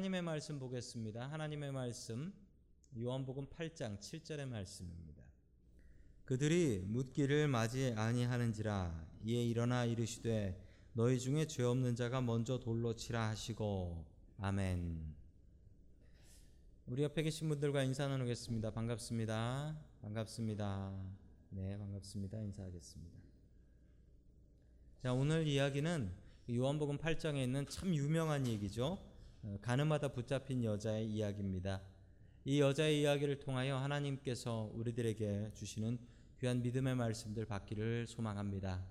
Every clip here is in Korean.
하나님의 말씀 보겠습니다. 하나님의 말씀 요한복음 8장 7절의 말씀입니다. 그들이 묻기를 맞이 아니하는지라 이에 일어나 이르시되 너희 중에 죄 없는 자가 먼저 돌로 치라 하시고 아멘. 우리 옆에 계신 분들과 인사 나누겠습니다. 반갑습니다. 반갑습니다. 네, 반갑습니다. 인사하겠습니다. 자, 오늘 이야기는 요한복음 8장에 있는 참 유명한 얘기죠. 어, 가늠하다 붙잡힌 여자의 이야기입니다. 이 여자의 이야기를 통하여 하나님께서 우리들에게 주시는 귀한 믿음의 말씀들 받기를 소망합니다.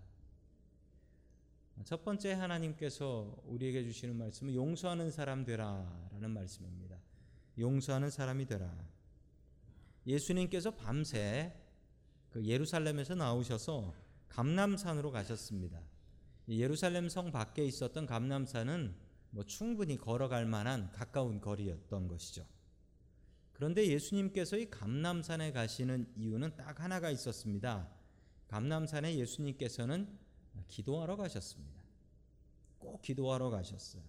첫 번째 하나님께서 우리에게 주시는 말씀은 용서하는 사람 되라라는 말씀입니다. 용서하는 사람이 되라. 예수님께서 밤새 그 예루살렘에서 나오셔서 감남산으로 가셨습니다. 예루살렘 성 밖에 있었던 감남산은 뭐 충분히 걸어갈 만한 가까운 거리였던 것이죠. 그런데 예수님께서 이 감남산에 가시는 이유는 딱 하나가 있었습니다. 감남산에 예수님께서는 기도하러 가셨습니다. 꼭 기도하러 가셨어요.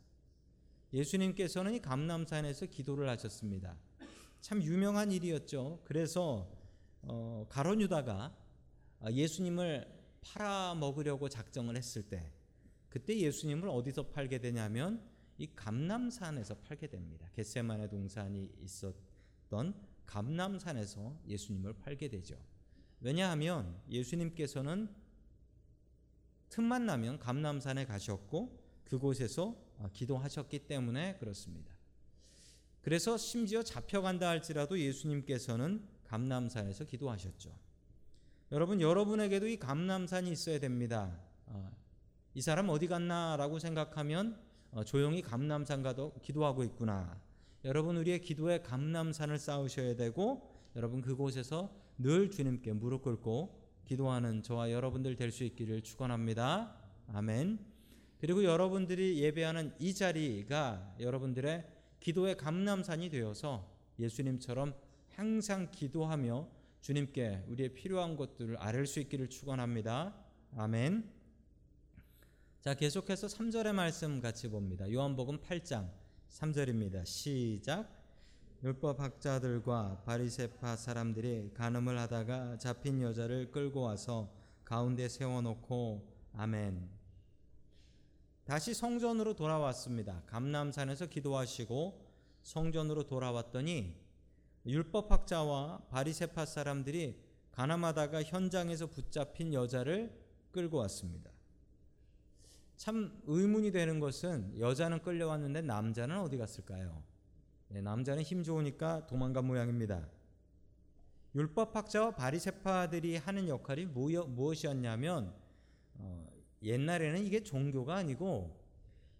예수님께서는 이 감남산에서 기도를 하셨습니다. 참 유명한 일이었죠. 그래서 어, 가론 유다가 예수님을 팔아 먹으려고 작정을 했을 때 그때 예수님을 어디서 팔게 되냐면 이 감남산에서 팔게 됩니다. 겟세마네 동산이 있었던 감남산에서 예수님을 팔게 되죠. 왜냐하면 예수님께서는 틈만 나면 감남산에 가셨고 그곳에서 기도하셨기 때문에 그렇습니다. 그래서 심지어 잡혀간다 할지라도 예수님께서는 감남산에서 기도하셨죠. 여러분 여러분에게도 이 감남산이 있어야 됩니다. 어, 이 사람 어디 갔나라고 생각하면 어, 조용히 감남산 가도 기도하고 있구나. 여러분 우리의 기도에 감남산을 쌓으셔야 되고 여러분 그곳에서 늘 주님께 무릎 꿇고 기도하는 저와 여러분들 될 수 있기를 축원합니다. 아멘. 그리고 여러분들이 예배하는 이 자리가 여러분들의 기도의 감남산이 되어서 예수님처럼 항상 기도하며 주님께 우리의 필요한 것들을 아뢰 수 있기를 축원합니다. 아멘. 자, 계속해서 3절의 말씀 같이 봅니다. 요한복음 8장 3절입니다. 시작. 율법 학자들과 바리새파 사람들이 간음을 하다가 잡힌 여자를 끌고 와서 가운데 세워 놓고 아멘. 다시 성전으로 돌아왔습니다. 감남산에서 기도하시고 성전으로 돌아왔더니 율법 학자와 바리새파 사람들이 가늠하다가 현장에서 붙잡힌 여자를 끌고 왔습니다. 참 의문이 되는 것은 여자는 끌려왔는데 남자는 어디 갔을까요? 네, 남자는 힘 좋으니까 도망간 모양입니다. 율법학자와 바리새파들이 하는 역할이 무엇이었냐면 어, 옛날에는 이게 종교가 아니고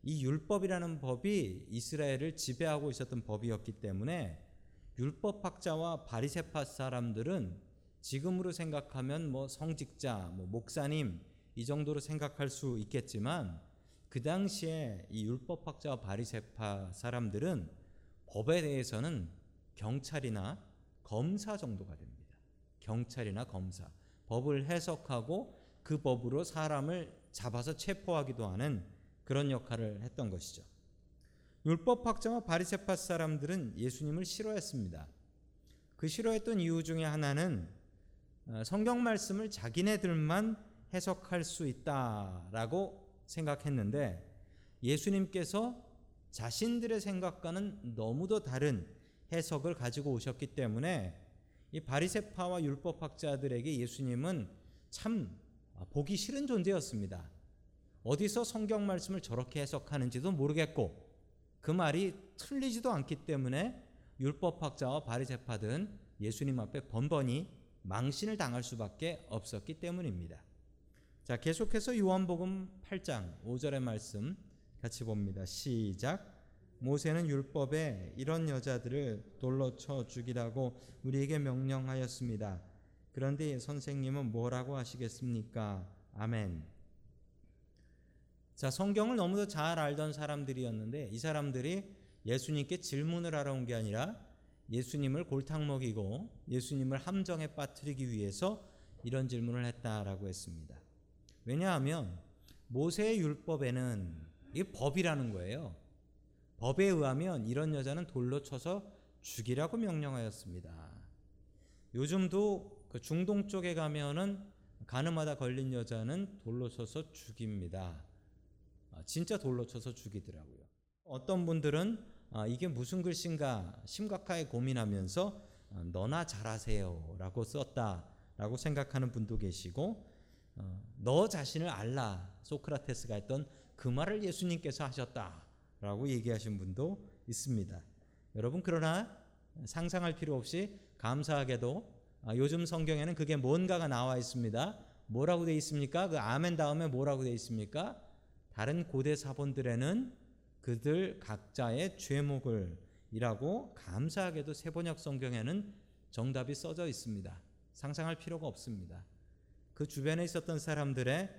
이 율법이라는 법이 이스라엘을 지배하고 있었던 법이었기 때문에 율법학자와 바리새파 사람들은 지금으로 생각하면 뭐 성직자, 뭐 목사님 이 정도로 생각할 수 있겠지만 그 당시에 이 율법학자와 바리새파 사람들은 법에 대해서는 경찰이나 검사 정도가 됩니다. 경찰이나 검사. 법을 해석하고 그 법으로 사람을 잡아서 체포하기도 하는 그런 역할을 했던 것이죠. 율법학자와 바리새파 사람들은 예수님을 싫어했습니다. 그 싫어했던 이유 중에 하나는 어, 성경 말씀을 자기네들만 해석할 수 있다라고 생각했는데 예수님께서 자신들의 생각과는 너무도 다른 해석을 가지고 오셨기 때문에 이 바리새파와 율법학자들에게 예수님은 참 보기 싫은 존재였습니다. 어디서 성경 말씀을 저렇게 해석하는지도 모르겠고 그 말이 틀리지도 않기 때문에 율법학자와 바리새파든 예수님 앞에 번번이 망신을 당할 수밖에 없었기 때문입니다. 자, 계속해서 요한복음 8장 5절의 말씀 같이 봅니다. 시작. 모세는 율법에 이런 여자들을 돌로 쳐 죽이라고 우리에게 명령하였습니다. 그런데 선생님은 뭐라고 하시겠습니까? 아멘. 자, 성경을 너무도 잘 알던 사람들이었는데 이 사람들이 예수님께 질문을 하러 온 게 아니라 예수님을 골탕 먹이고 예수님을 함정에 빠뜨리기 위해서 이런 질문을 했다라고 했습니다. 왜냐하면 모세의 율법에는 이 법이라는 거예요. 법에 의하면 이런 여자는 돌로 쳐서 죽이라고 명령하였습니다. 요즘도 그 중동 쪽에 가면은 가늠하다 걸린 여자는 돌로 쳐서 죽입니다. 아, 진짜 돌로 쳐서 죽이더라고요. 어떤 분들은 아, 이게 무슨 글씨인가 심각하게 고민하면서 아, 너나 잘하세요라고 썼다라고 생각하는 분도 계시고 어, 너 자신을 알라 소크라테스가 했던 그 말을 예수님께서 하셨다라고 얘기하신 분도 있습니다. 여러분 그러나 상상할 필요 없이 감사하게도 아, 요즘 성경에는 그게 뭔가가 나와 있습니다. 뭐라고 돼 있습니까? 그 아멘 다음에 뭐라고 돼 있습니까? 다른 고대 사본들에는 그들 각자의 죄목을 이라고 감사하게도 세번역 성경에는 정답이 써져 있습니다. 상상할 필요가 없습니다. 그 주변에 있었던 사람들의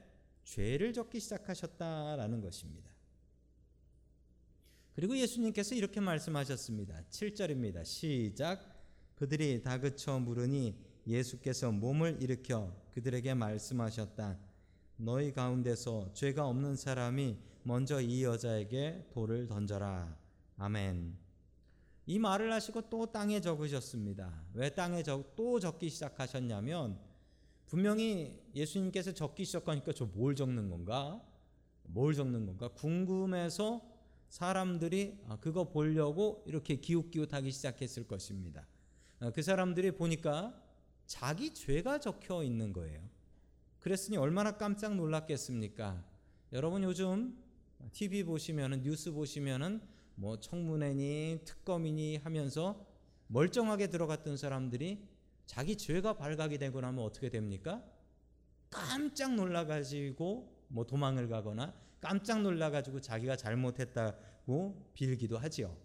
죄를 적기 시작하셨다라는 것입니다. 그리고 예수님께서 이렇게 말씀하셨습니다. 7절입니다. 시작. 그들이 다그쳐 물으니 예수께서 몸을 일으켜 그들에게 말씀하셨다. 너희 가운데서 죄가 없는 사람이 먼저 이 여자에게 돌을 던져라. 아멘. 이 말을 하시고 또 땅에 적으셨습니다. 왜 땅에 적, 또 적기 시작하셨냐면 분명히 예수님께서 적기 시작하니까 저 뭘 적는 건가? 뭘 적는 건가? 궁금해서 사람들이 아, 그거 보려고 이렇게 기웃기웃하기 시작했을 것입니다. 아, 그 사람들이 보니까 자기 죄가 적혀 있는 거예요. 그랬으니 얼마나 깜짝 놀랐겠습니까? 여러분 요즘 TV 보시면은 뉴스 보시면은 뭐 청문회니 특검이니 하면서 멀쩡하게 들어갔던 사람들이 자기 죄가 발각이 되고 나면 어떻게 됩니까? 깜짝 놀라가지고 뭐 도망을 가거나 깜짝 놀라가지고 자기가 잘못했다고 빌기도 하지요.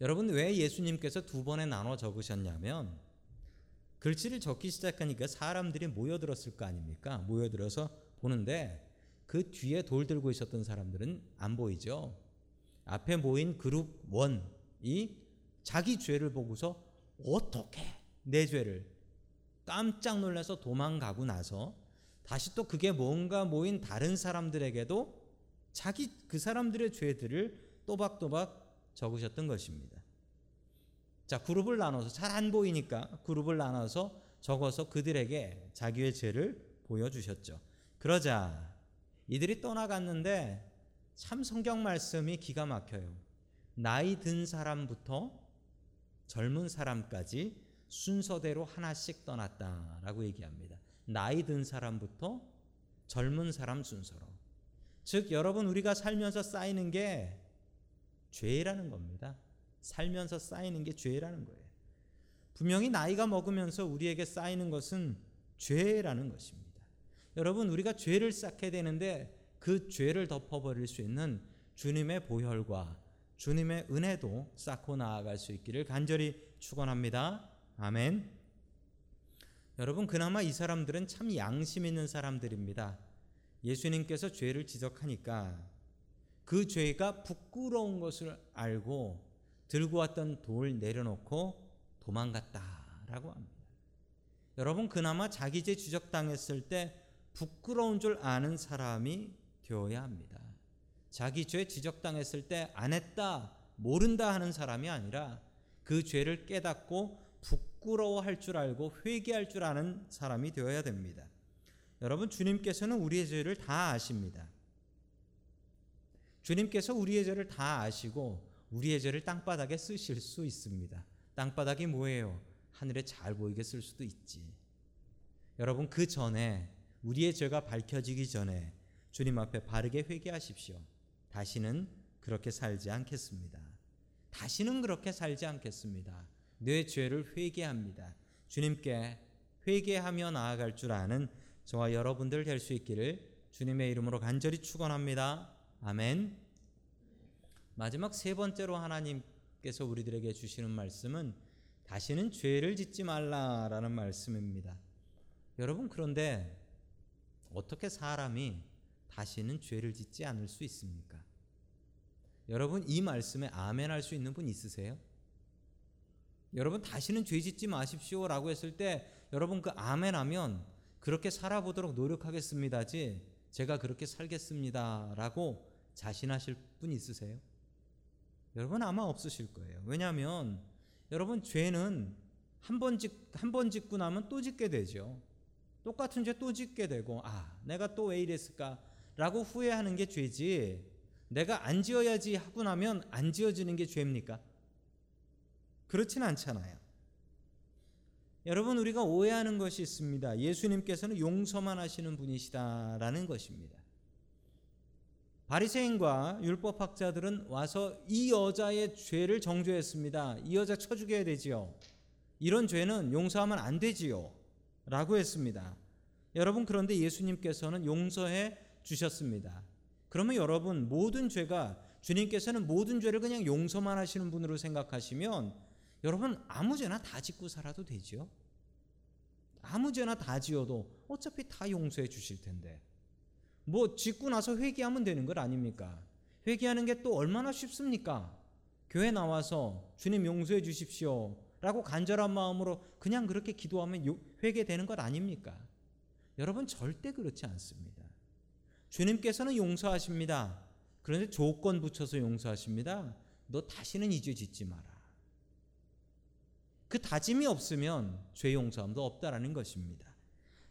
여러분 왜 예수님께서 두 번에 나눠 적으셨냐면 글씨를 적기 시작하니까 사람들이 모여들었을 거 아닙니까? 모여들어서 보는데 그 뒤에 돌 들고 있었던 사람들은 안 보이죠. 앞에 모인 그룹 원이 자기 죄를 보고서 어떻게 내 죄를 깜짝 놀라서 도망가고 나서 다시 또 그게 뭔가 모인 다른 사람들에게도 자기 그 사람들의 죄들을 또박또박 적으셨던 것입니다. 자, 그룹을 나눠서 잘 안 보이니까 그룹을 나눠서 적어서 그들에게 자기의 죄를 보여주셨죠. 그러자 이들이 떠나갔는데 참 성경 말씀이 기가 막혀요. 나이 든 사람부터 젊은 사람까지 순서대로 하나씩 떠났다라고 얘기합니다. 나이 든 사람부터 젊은 사람 순서로. 즉 여러분 우리가 살면서 쌓이는 게 죄라는 겁니다. 살면서 쌓이는 게 죄라는 거예요. 분명히 나이가 먹으면서 우리에게 쌓이는 것은 죄라는 것입니다. 여러분 우리가 죄를 쌓게 되는데 그 죄를 덮어버릴 수 있는 주님의 보혈과 주님의 은혜도 쌓고 나아갈 수 있기를 간절히 축원합니다. 아멘. 여러분 그나마 이 사람들은 참 양심 있는 사람들입니다. 예수님께서 죄를 지적하니까 그 죄가 부끄러운 것을 알고 들고 왔던 돌 내려놓고 도망갔다라고 합니다. 여러분 그나마 자기 죄 지적당했을 때 부끄러운 줄 아는 사람이 되어야 합니다. 자기 죄 지적당했을 때 안 했다, 모른다 하는 사람이 아니라 그 죄를 깨닫고 부끄러워할 줄 알고 회개할 줄 아는 사람이 되어야 됩니다. 여러분 주님께서는 우리의 죄를 다 아십니다. 주님께서 우리의 죄를 다 아시고 우리의 죄를 땅바닥에 쓰실 수 있습니다. 땅바닥이 뭐예요? 하늘에 잘 보이게 쓸 수도 있지. 여러분 그 전에 우리의 죄가 밝혀지기 전에 주님 앞에 바르게 회개하십시오. 다시는 그렇게 살지 않겠습니다. 다시는 그렇게 살지 않겠습니다. 내 죄를 회개합니다. 주님께 회개하며 나아갈 줄 아는 저와 여러분들 될 수 있기를 주님의 이름으로 간절히 축원합니다. 아멘. 마지막 세 번째로 하나님께서 우리들에게 주시는 말씀은 다시는 죄를 짓지 말라라는 말씀입니다. 여러분 그런데 어떻게 사람이 다시는 죄를 짓지 않을 수 있습니까? 여러분 이 말씀에 아멘 할 수 있는 분 있으세요? 여러분 다시는 죄 짓지 마십시오라고 했을 때 여러분 그 아멘 하면 그렇게 살아보도록 노력하겠습니다지 제가 그렇게 살겠습니다라고 자신하실 분 있으세요? 여러분 아마 없으실 거예요. 왜냐하면 여러분 죄는 한 번 짓 한 번 짓고 나면 또 짓게 되죠. 똑같은 죄 또 짓게 되고 아 내가 또 왜 이랬을까라고 후회하는 게 죄지. 내가 안 지어야지 하고 나면 안 지어지는 게 죄입니까? 그렇진 않잖아요. 여러분 우리가 오해하는 것이 있습니다. 예수님께서는 용서만 하시는 분이시다라는 것입니다. 바리새인과 율법 학자들은 와서 이 여자의 죄를 정죄했습니다. 이 여자 쳐 죽여야 되지요. 이런 죄는 용서하면 안 되지요. 라고 했습니다. 여러분 그런데 예수님께서는 용서해 주셨습니다. 그러면 여러분 모든 죄가 주님께서는 모든 죄를 그냥 용서만 하시는 분으로 생각하시면 여러분 아무 죄나 다 짓고 살아도 되지요. 아무 죄나 다 지어도 어차피 다 용서해 주실 텐데. 뭐 짓고 나서 회개하면 되는 것 아닙니까? 회개하는 게 또 얼마나 쉽습니까? 교회 나와서 주님 용서해 주십시오. 라고 간절한 마음으로 그냥 그렇게 기도하면 회개되는 것 아닙니까? 여러분 절대 그렇지 않습니다. 주님께서는 용서하십니다. 그런데 조건 붙여서 용서하십니다. 너 다시는 이 죄 짓지 마라. 그 다짐이 없으면 죄 용서함도 없다라는 것입니다.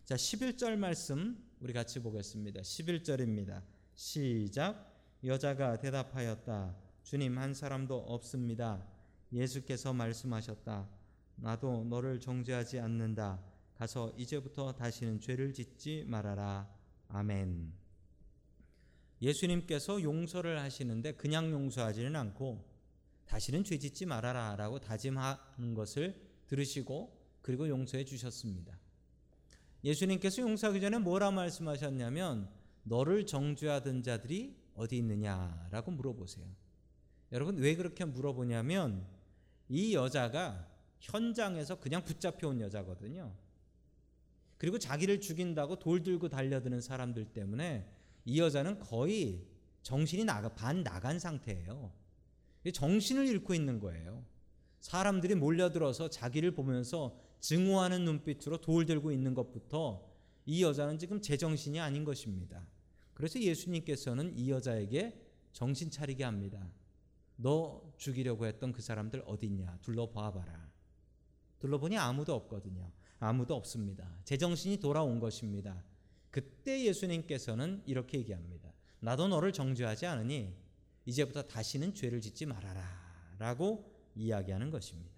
자, 11절 말씀 우리 같이 보겠습니다. 11절입니다. 시작. 여자가 대답하였다. 주님 한 사람도 없습니다. 예수께서 말씀하셨다. 나도 너를 정죄하지 않는다. 가서 이제부터 다시는 죄를 짓지 말아라. 아멘. 예수님께서 용서를 하시는데 그냥 용서하지는 않고 다시는 죄 짓지 말아라 라고 다짐하는 것을 들으시고 그리고 용서해 주셨습니다. 예수님께서 용서하기 전에 뭐라 말씀하셨냐면 너를 정죄하던 자들이 어디 있느냐라고 물어보세요. 여러분 왜 그렇게 물어보냐면 이 여자가 현장에서 그냥 붙잡혀 온 여자거든요. 그리고 자기를 죽인다고 돌 들고 달려드는 사람들 때문에 이 여자는 거의 정신이 나가 반 나간 상태예요. 정신을 잃고 있는 거예요. 사람들이 몰려들어서 자기를 보면서 증오하는 눈빛으로 돌 들고 있는 것부터 이 여자는 지금 제정신이 아닌 것입니다. 그래서 예수님께서는 이 여자에게 정신 차리게 합니다. 너 죽이려고 했던 그 사람들 어디 있냐? 둘러봐 봐라. 둘러보니 아무도 없거든요. 아무도 없습니다. 제정신이 돌아온 것입니다. 그때 예수님께서는 이렇게 얘기합니다. 나도 너를 정죄하지 않으니 이제부터 다시는 죄를 짓지 말아라. 라고 이야기하는 것입니다.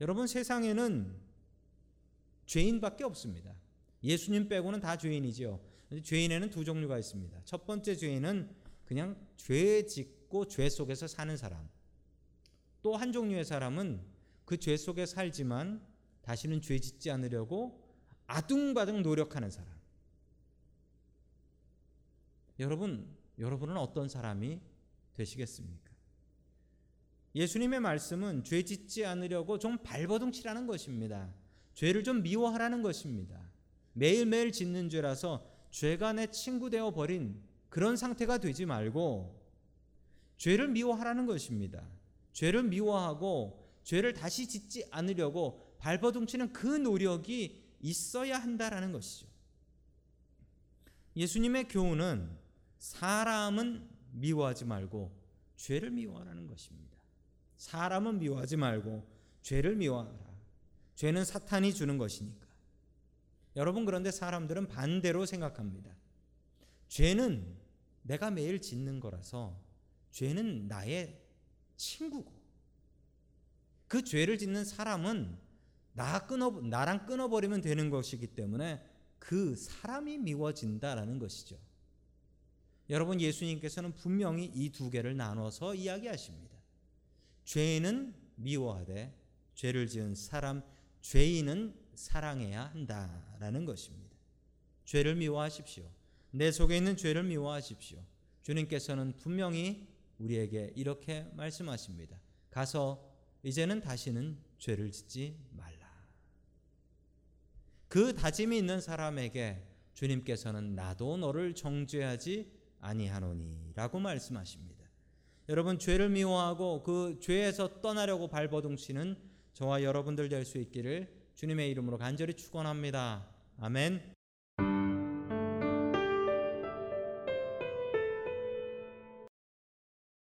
여러분 세상에는 죄인밖에 없습니다. 예수님 빼고는 다 죄인이지요. 죄인에는 두 종류가 있습니다. 첫 번째 죄인은 그냥 죄 짓고 죄 속에서 사는 사람. 또 한 종류의 사람은 그 죄 속에 살지만 다시는 죄 짓지 않으려고 아둥바둥 노력하는 사람. 여러분, 여러분은 어떤 사람이 되시겠습니까? 예수님의 말씀은 죄 짓지 않으려고 좀 발버둥 치라는 것입니다. 죄를 좀 미워하라는 것입니다. 매일매일 짓는 죄라서 죄가 내 친구 되어 버린 그런 상태가 되지 말고 죄를 미워하라는 것입니다. 죄를 미워하고 죄를 다시 짓지 않으려고 발버둥 치는 그 노력이 있어야 한다라는 것이죠. 예수님의 교훈은 사람은 미워하지 말고 죄를 미워하라는 것입니다. 사람은 미워하지 말고 죄를 미워하라. 죄는 사탄이 주는 것이니까. 여러분 그런데 사람들은 반대로 생각합니다. 죄는 내가 매일 짓는 거라서 죄는 나의 친구고 그 죄를 짓는 사람은 나 끊어 나랑 끊어버리면 되는 것이기 때문에 그 사람이 미워진다라는 것이죠. 여러분 예수님께서는 분명히 이 두 개를 나눠서 이야기하십니다. 죄는 미워하되 죄를 지은 사람 죄인은 사랑해야 한다라는 것입니다. 죄를 미워하십시오. 내 속에 있는 죄를 미워하십시오. 주님께서는 분명히 우리에게 이렇게 말씀하십니다. 가서 이제는 다시는 죄를 짓지 말라. 그 다짐이 있는 사람에게 주님께서는 나도 너를 정죄하지 아니하노니라고 말씀하십니다. 여러분 죄를 미워하고 그 죄에서 떠나려고 발버둥치는 저와 여러분들 될 수 있기를 주님의 이름으로 간절히 축원합니다. 아멘.